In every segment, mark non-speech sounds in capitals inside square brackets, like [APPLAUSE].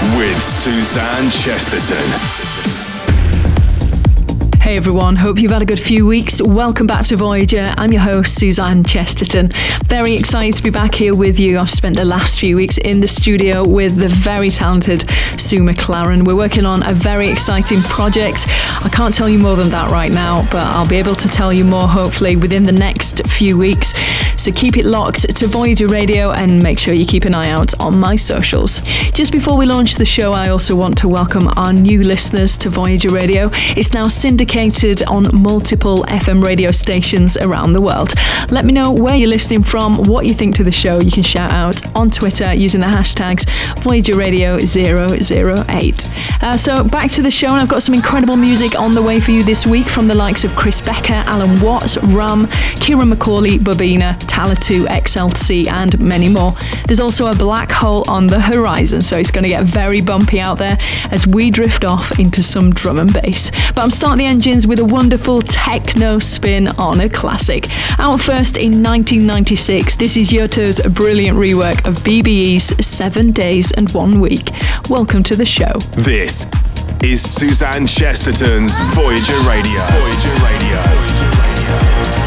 With Suzanne Chesterton. Hey everyone, hope you've had a good few weeks. Welcome back to Voyager. I'm your host, Suzanne Chesterton. Very excited to be back here with you. I've spent the last few weeks in the studio with the very talented Sue McLaren. We're working on a very exciting project. I can't tell you more than that right now, but I'll be able to tell you more hopefully within the next few weeks. So keep it locked to Voyager Radio and make sure you keep an eye out on my socials. Just before we launch the show, I also want to welcome our new listeners to Voyager Radio. It's now syndicated on multiple FM radio stations around the world. Let me know where you're listening from, what you think to the show. You can shout out on Twitter using the hashtags Voyager Radio 008. Uh, so back to the show, and I've got some incredible music on the way for you this week from the likes of Chris Becker, Allen Watts, Rum, Kieran McCauley, Bobina, Talla 2XLC, and many more. There's also a black hole on the horizon, so it's going to get very bumpy out there as we drift off into some drum and bass. But I'm starting the engines with a wonderful techno spin on a classic. Out first in 1996, this is Yotto's brilliant rework of BBE's Seven Days and One Week. Welcome to the show. This is Suzanne Chesterton's Voyager Radio. Voyager Radio. musical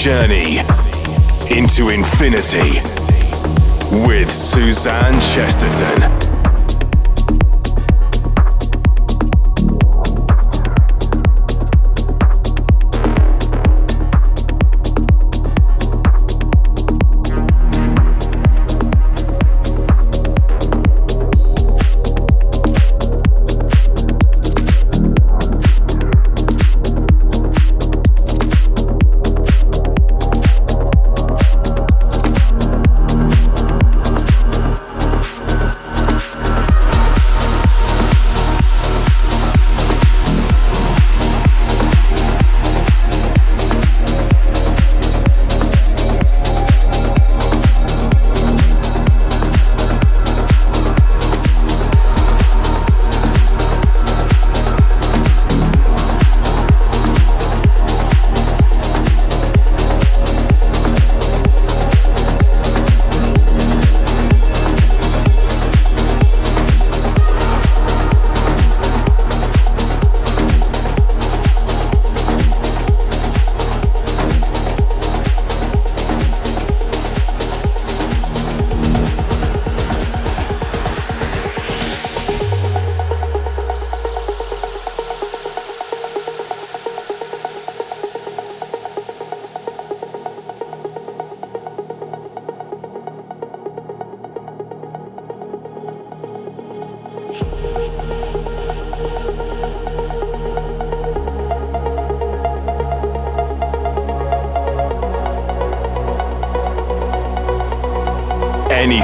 journey into infinity with Suzanne Chesterton.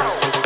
In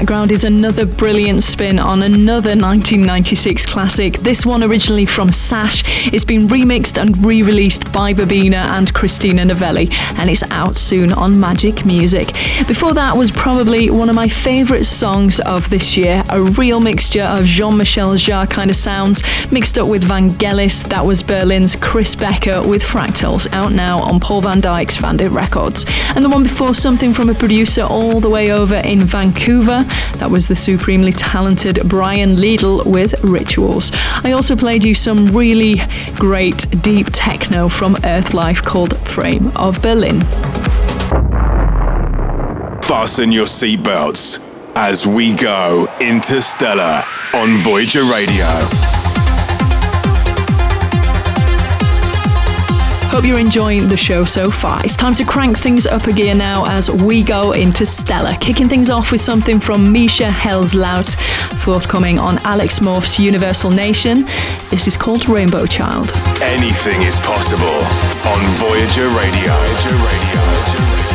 background is another brilliant spin on another 1996 classic. This one, originally from Sash, it's been remixed and re released by Bobina and Christina Novelli, and it's out soon on Magic Music. Before that was probably one of my favourite songs of this year, a real mixture of Jean Michel Jarre kind of sounds mixed up with Vangelis. That was Berlin's Chris Becker with Fractals, out now on Paul van Dyk's Vandit Records. And the one before, something from a producer all the way over in Vancouver. That was the supremely talented Brian Liedl with Rituals. I also played you some really great deep techno from Earth Life called Frame of Berlin. Fasten your seatbelts as we go interstellar on Voyager Radio. Hope you're enjoying the show so far. It's time to crank things up a gear now as we go interstellar. Kicking things off with something from Misha Hellslaut, forthcoming on Alex Morph's Universal Nation. This is called Rainbow Child. Anything is possible on Voyager Radio. Voyager Radio.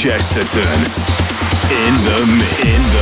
Chesterton in the in the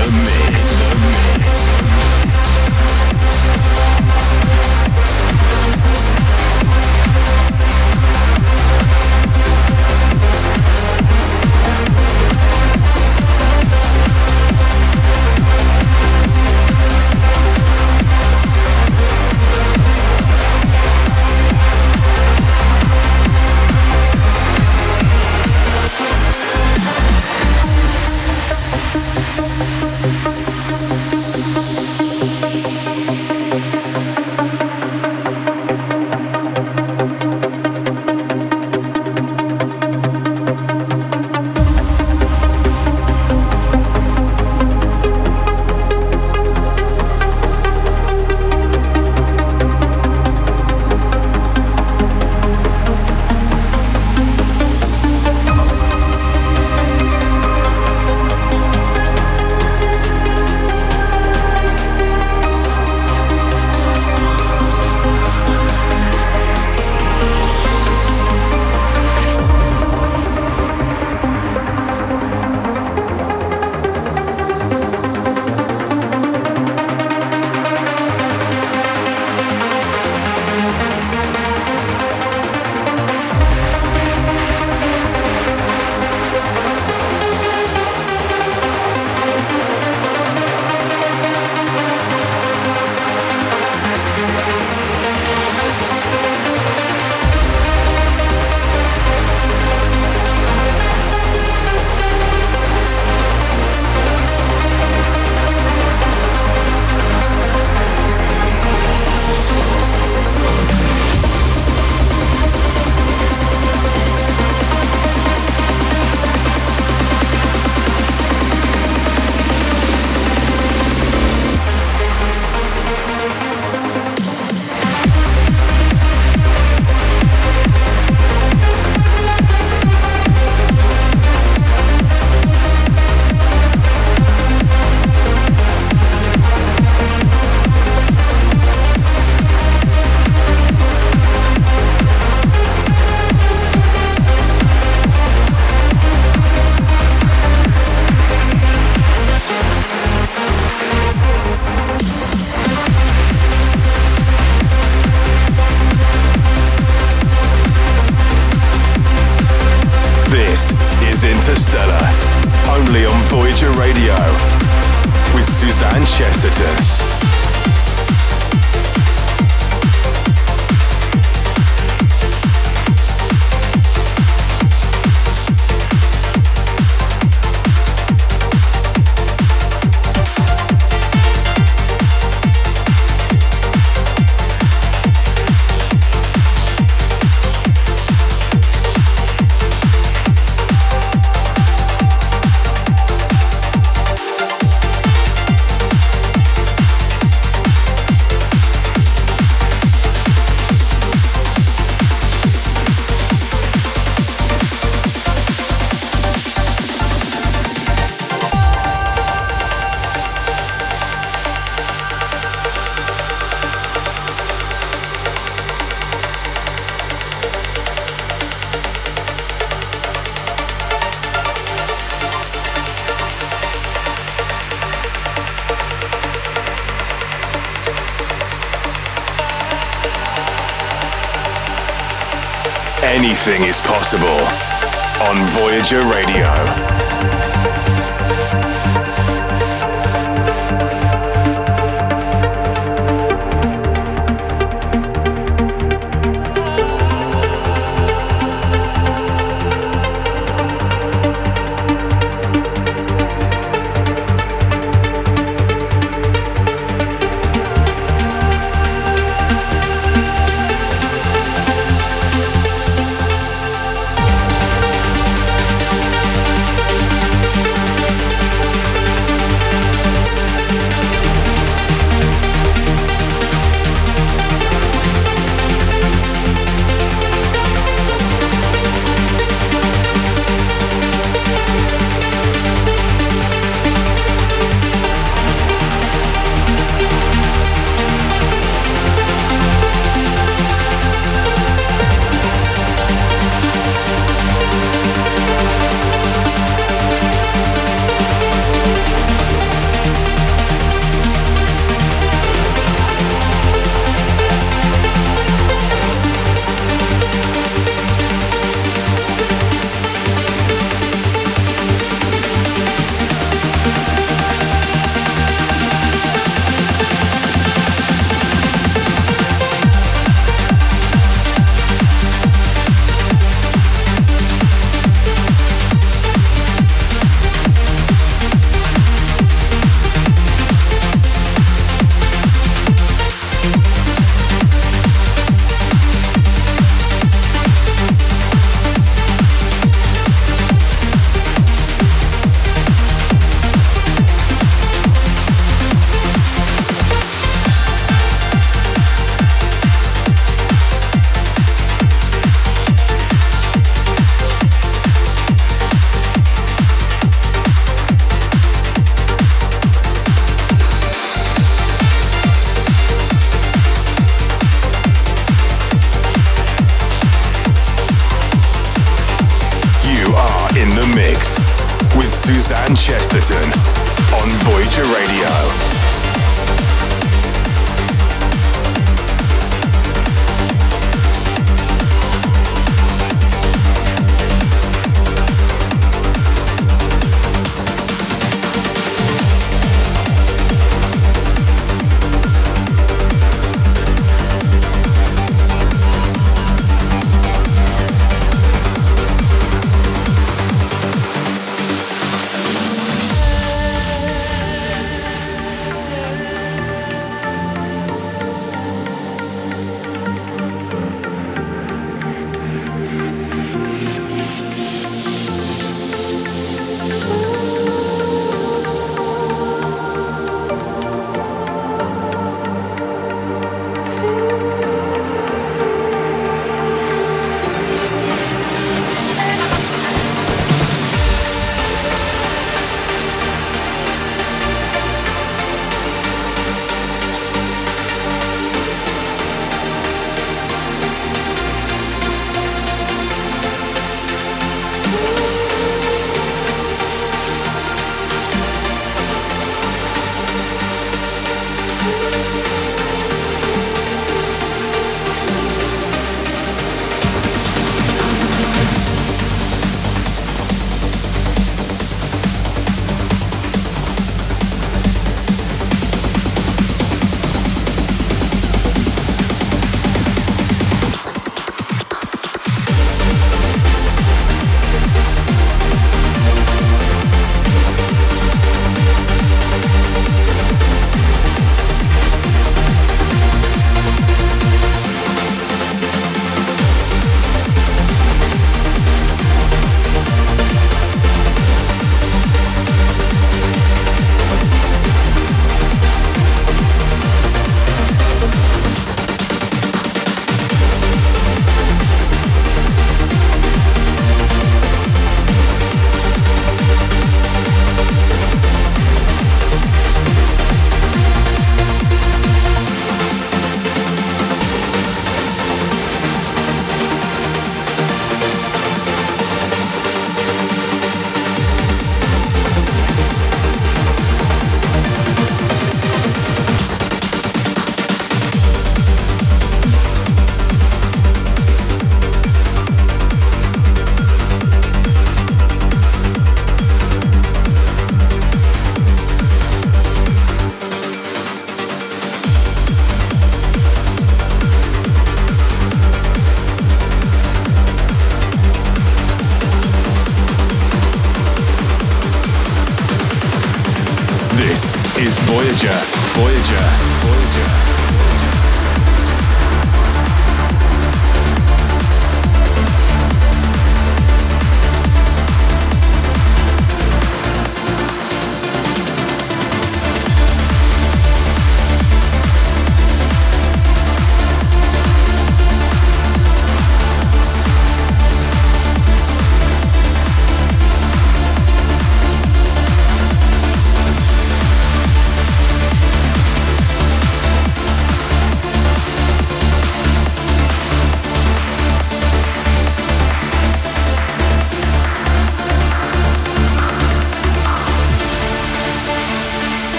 Radio.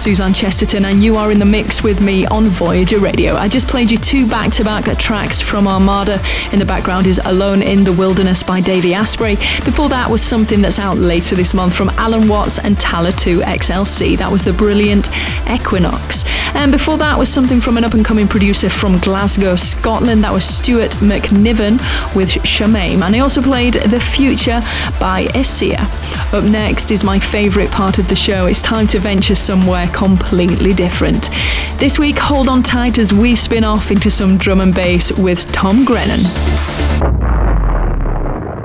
Suzanne Chesterton, and you are in the mix with me on Voyager Radio. I just played you two back to back tracks from Armada. In the background is Alone in the Wilderness by Davey Asprey. Before that was something that's out later this month from Allen Watts and Talla 2XLC. That was the brilliant Equinox. And before that was something from an up and coming producer from Glasgow, Scotland. That was Stuart McNiven with Shamaim. And I also played The Future by Essia. Up next is my favourite part of the show. It's time to venture somewhere completely different. This week, hold on tight as we spin off into some drum and bass with Tom Grennan.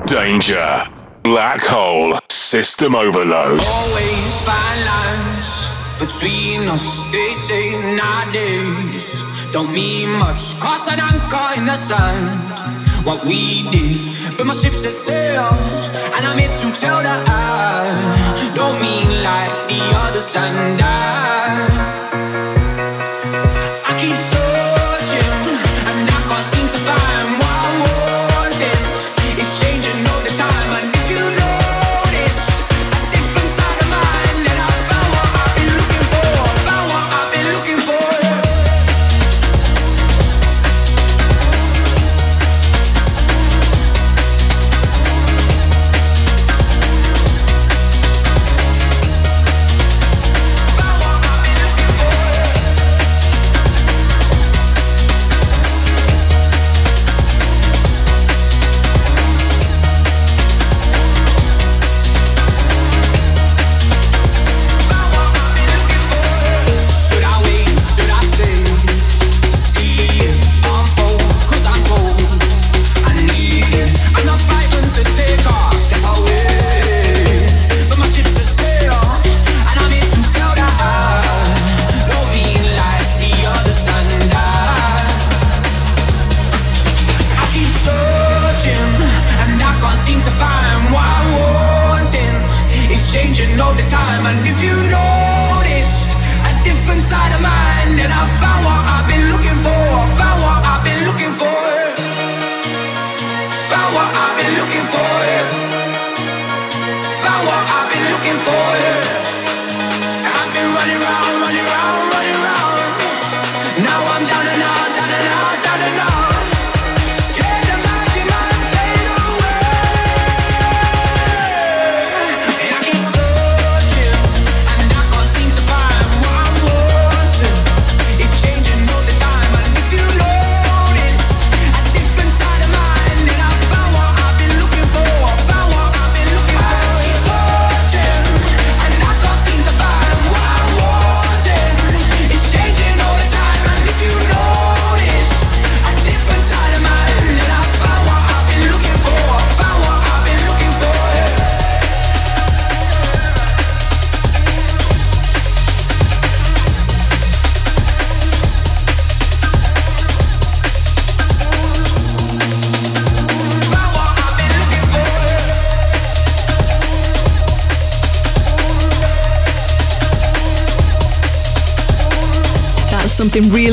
Danger. Black hole. System overload. Always fine lines between us, they say nowadays don't mean much. Cause an anchor in the sand what we did. But my ship set sail, and I'm here to tell that I don't mean like the others, and I.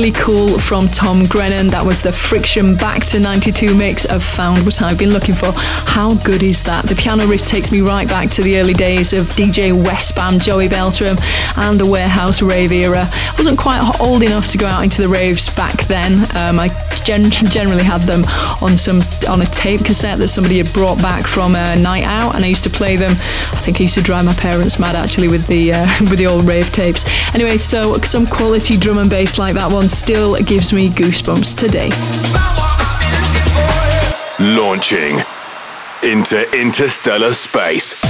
really cool from Tom Grennan. That was the Friction Back to 92 mix of Found What I've Been Looking For. How good is that? The piano riff takes me right back to the early days of DJ Westbam, Joey Beltram, and the Warehouse Rave era. I wasn't quite old enough to go out into the raves back then. Um, I gen- generally had them on some on a tape cassette that somebody had brought back from a night out, and I used to play them. I think I used to drive my parents mad actually with the uh, [LAUGHS] with the old rave tapes. Anyway, so some quality drum and bass like that one still gives me goosebumps today. Launching into interstellar space.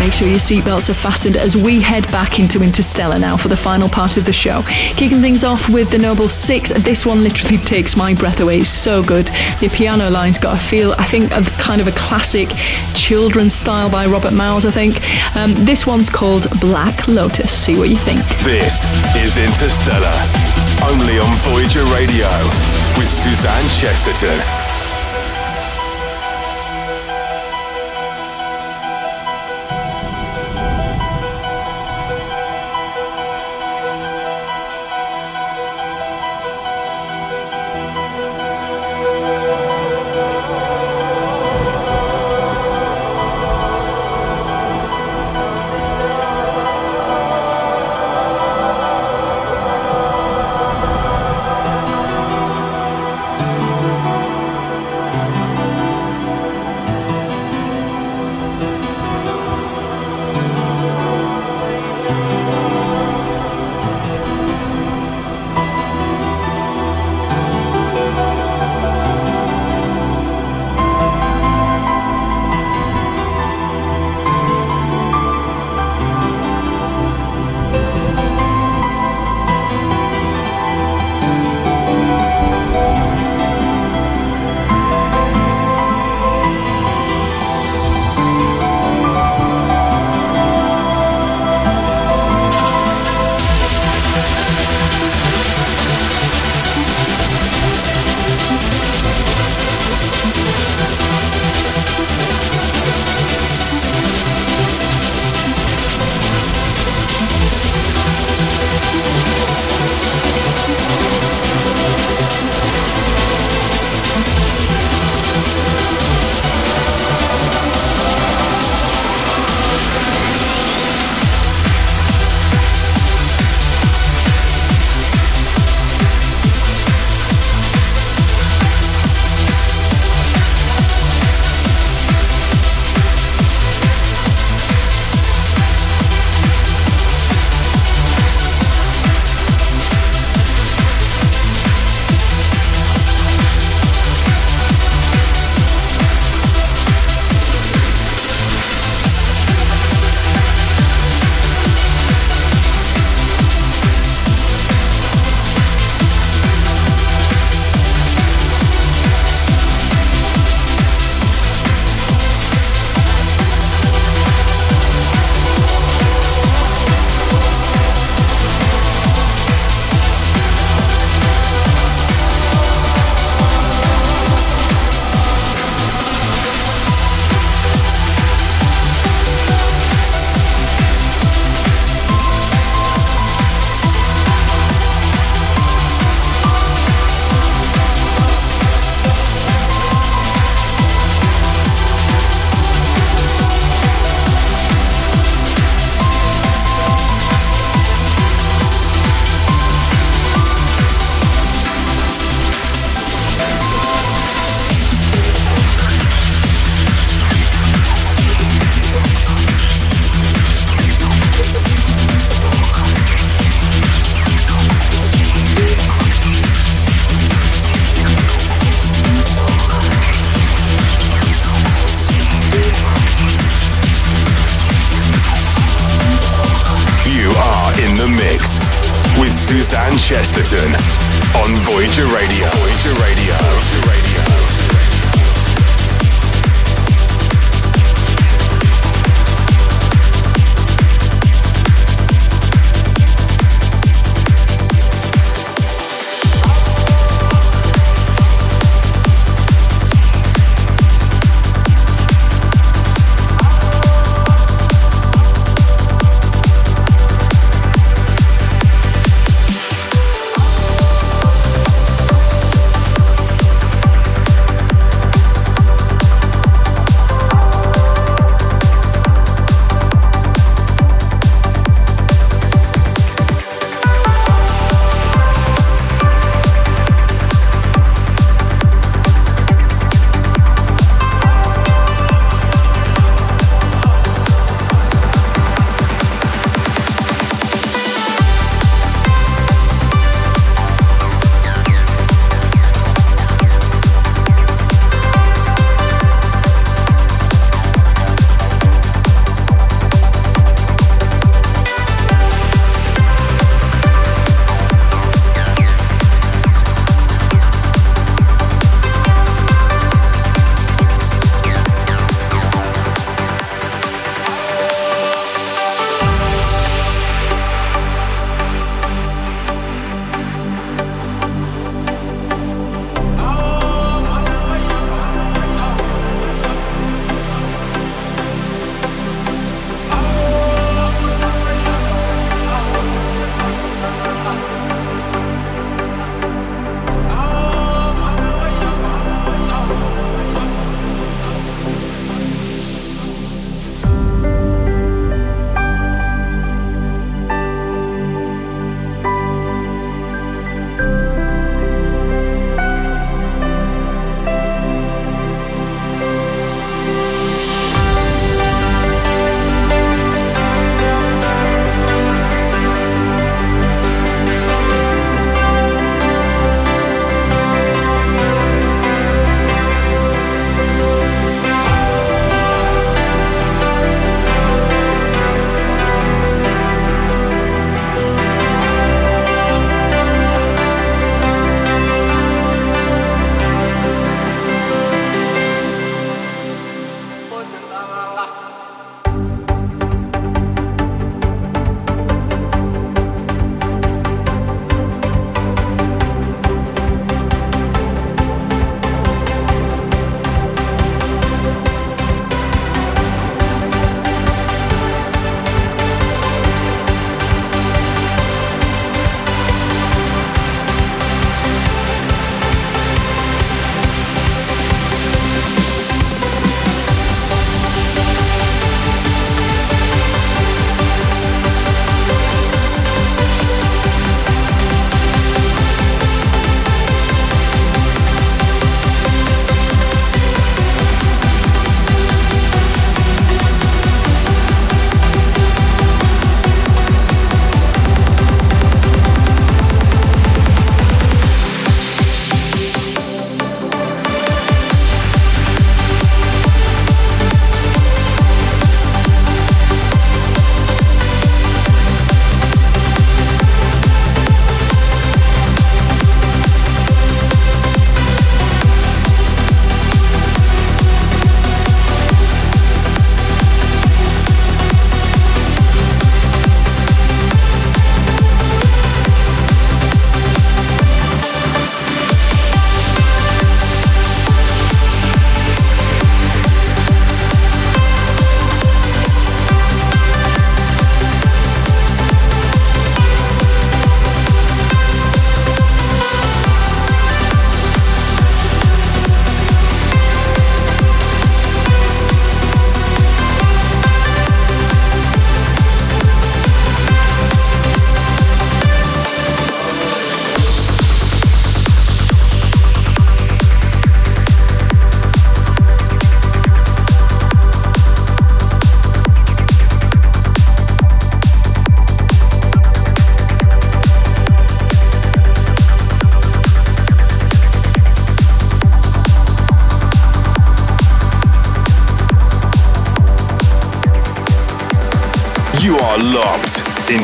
Make sure your seatbelts are fastened as we head back into Interstellar now for the final part of the show. Kicking things off with the Noble Six. This one literally takes my breath away. It's so good. The piano line's got a feel, I think, of kind of a classic children's style by Robert Miles, I think. Um, this one's called Black Lotus. See what you think. This is Interstellar, only on Voyager Radio with Suzanne Chesterton.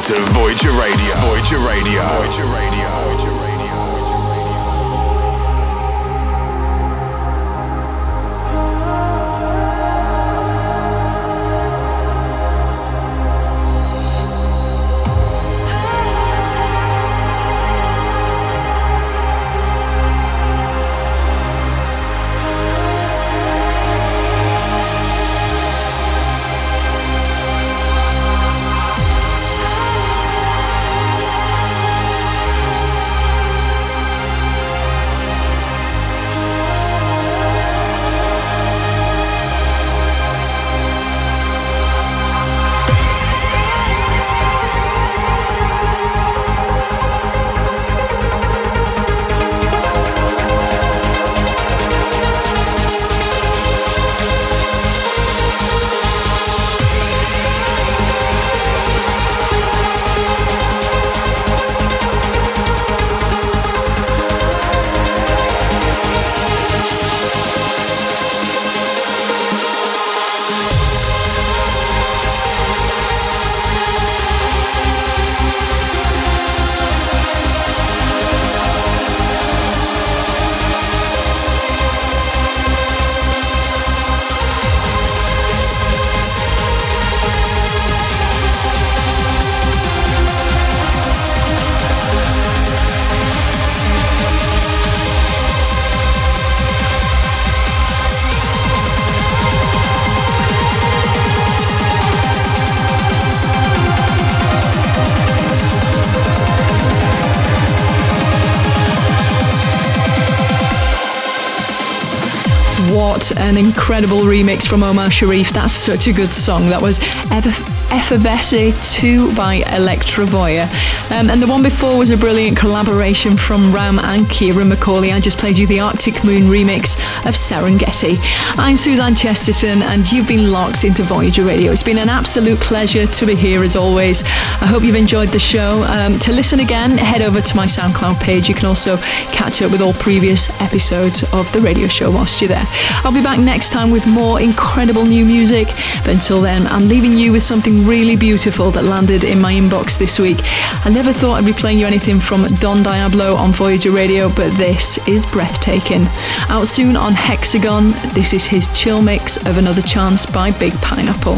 Into Voyager Radio. Voyager Radio. Voyager an incredible remix from Omar Sharif. That's such a good song. That was Effervesce 2 by Electrovoya. Um, and the one before was a brilliant collaboration from Ram and Ciaran McAuley. I just played you the Arctic Moon remix of Serengeti. I'm Suzanne Chesterton, and you've been locked into Voyager Radio. It's been an absolute pleasure to be here as always. I hope you've enjoyed the show. Um, to listen again, head over to my SoundCloud page. You can also catch up with all previous episodes of the radio show whilst you're there. I'll be back next time with more incredible new music. But until then, I'm leaving you with something really beautiful that landed in my inbox this week. I never thought I'd be playing you anything from Don Diablo on Voyager Radio, but this is breathtaking. Out soon on Hexagon, this is his chill mix of Another Chance by Big Pineapple.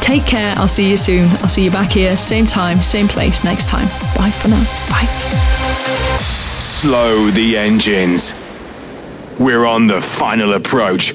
Take care, I'll see you soon. I'll see you back here, same time, same place next time. Bye for now. Bye. Slow the engines. We're on the final approach.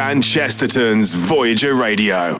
Suzanne Chesterton's Voyager Radio.